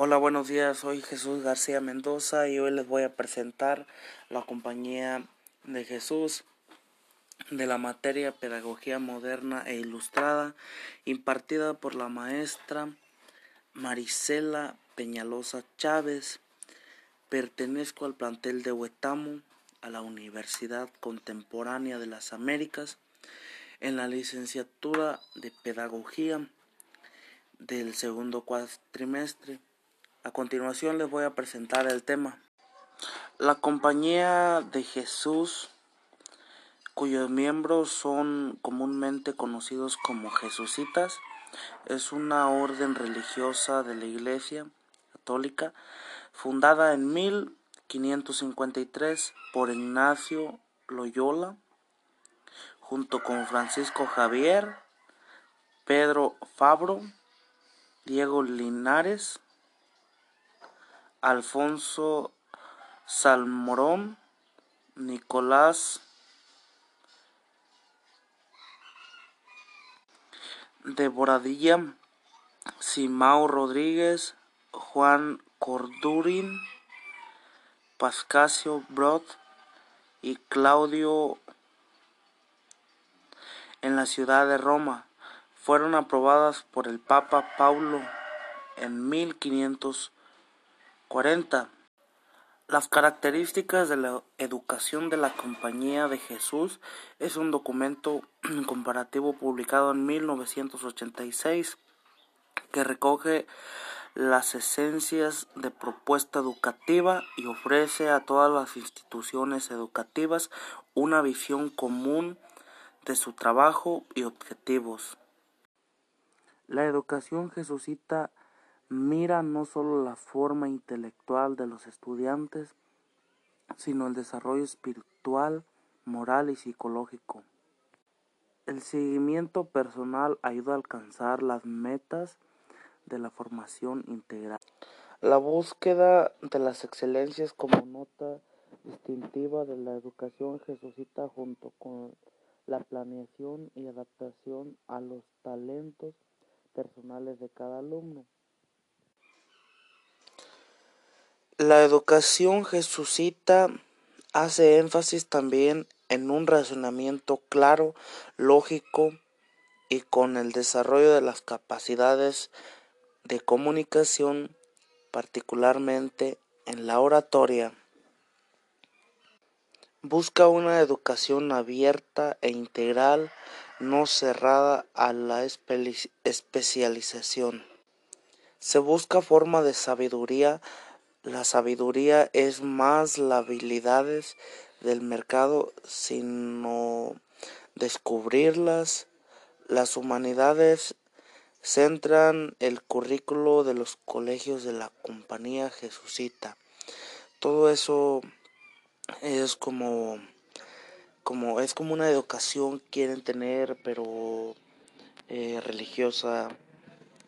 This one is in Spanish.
Hola, buenos días. Soy Jesús García Mendoza y hoy les voy a presentar la compañía de Jesús de la materia Pedagogía Moderna e Ilustrada impartida por la maestra Marisela Peñalosa Chávez. Pertenezco al plantel de Huetamo, a la Universidad Contemporánea de las Américas, en la licenciatura de Pedagogía del segundo cuatrimestre. A continuación les voy a presentar el tema. La Compañía de Jesús, cuyos miembros son comúnmente conocidos como jesucitas, es una orden religiosa de la Iglesia Católica fundada en 1553 por Ignacio Loyola, junto con Francisco Javier, Pedro Fabro, Diego Linares, Alfonso Salmorón, Nicolás de Boradilla, Simao Rodríguez, Juan Cordurín, Pascasio Brod y Claudio en la ciudad de Roma fueron aprobadas por el Papa Paulo en 1540. Las características de la educación de la Compañía de Jesús es un documento comparativo publicado en 1986 que recoge las esencias de propuesta educativa y ofrece a todas las instituciones educativas una visión común de su trabajo y objetivos. La educación jesucita mira no solo la forma intelectual de los estudiantes, sino el desarrollo espiritual, moral y psicológico. El seguimiento personal ayuda a alcanzar las metas de la formación integral. La búsqueda de las excelencias como nota distintiva de la educación jesucita junto con la planeación y adaptación a los talentos personales de cada alumno. La educación jesucita hace énfasis también en un razonamiento claro, lógico y con el desarrollo de las capacidades de comunicación, particularmente en la oratoria. Busca una educación abierta e integral, no cerrada a la especialización. Se busca forma de sabiduría. La sabiduría es más las habilidades del mercado, sino descubrirlas. Las humanidades centran el currículo de los colegios de la compañía jesucita. Todo eso es como como es como una educación quieren tener pero eh, religiosa